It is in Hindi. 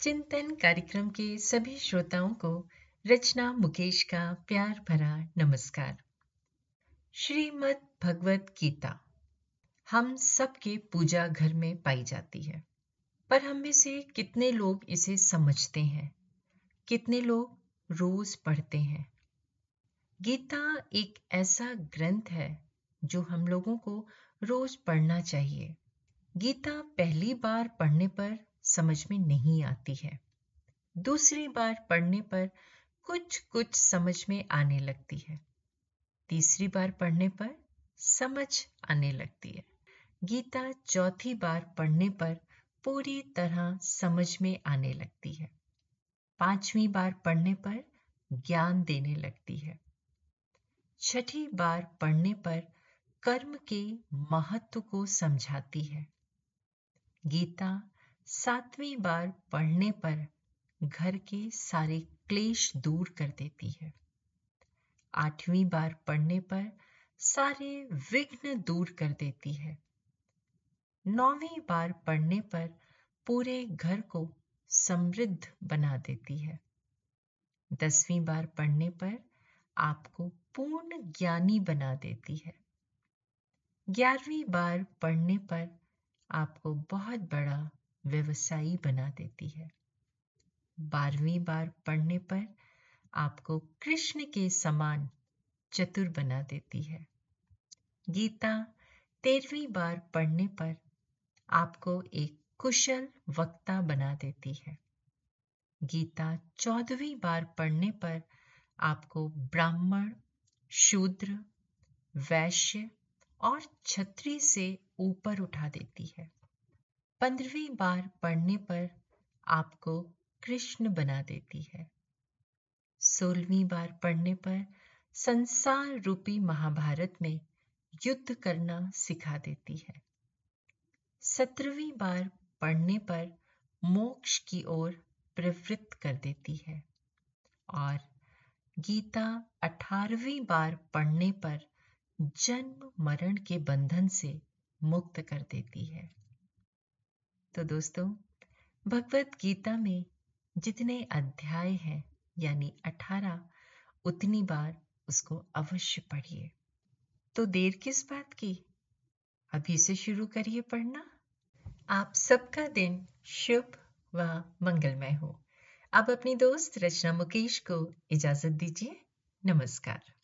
चिंतन कार्यक्रम के सभी श्रोताओं को रचना मुकेश का प्यार भरा नमस्कार। श्रीमद् भगवत गीता, हम सबके पूजा घर में पाई जाती है, पर हम में से कितने लोग इसे समझते हैं? कितने लोग रोज पढ़ते हैं? गीता एक ऐसा ग्रंथ है जो हम लोगों को रोज पढ़ना चाहिए। गीता पहली बार पढ़ने पर समझ में नहीं आती है। दूसरी बार पढ़ने पर कुछ कुछ समझ में आने लगती है। तीसरी बार पढ़ने पर समझ आने लगती है। गीता चौथी बार पढ़ने पर पूरी तरह समझ में आने लगती है। पांचवी बार पढ़ने पर ज्ञान देने लगती है। छठी बार पढ़ने पर कर्म के महत्व को समझाती है। गीता सातवीं बार पढ़ने पर घर के सारे क्लेश दूर कर देती है। आठवीं बार पढ़ने पर सारे विघ्न दूर कर देती है। नौवीं बार पढ़ने पर पूरे घर को समृद्ध बना देती है। दसवीं बार पढ़ने पर आपको पूर्ण ज्ञानी बना देती है। ग्यारहवीं बार पढ़ने पर आपको बहुत बड़ा व्यवसायी बना देती है। बारहवीं बार पढ़ने पर आपको कृष्ण के समान चतुर बना देती है। गीता तेरहवीं बार पढ़ने पर आपको एक कुशल वक्ता बना देती है। गीता चौदहवीं बार पढ़ने पर आपको ब्राह्मण, शूद्र, वैश्य और छत्री से ऊपर उठा देती है। पंद्रहवीं बार पढ़ने पर आपको कृष्ण बना देती है। सोलहवीं बार पढ़ने पर संसार रूपी महाभारत में युद्ध करना सिखा देती है। सत्रहवीं बार पढ़ने पर मोक्ष की ओर प्रवृत्त कर देती है और गीता अठारहवीं बार पढ़ने पर जन्म मरण के बंधन से मुक्त कर देती है। तो दोस्तों, भगवत गीता में जितने अध्याय हैं, यानी अठारह, उतनी बार उसको अवश्य पढ़िए। तो देर किस बात की? अभी से शुरू करिए पढ़ना। आप सबका दिन शुभ व मंगलमय हो। अब अपनी दोस्त रचना मुकेश को इजाज़त दीजिए। नमस्कार।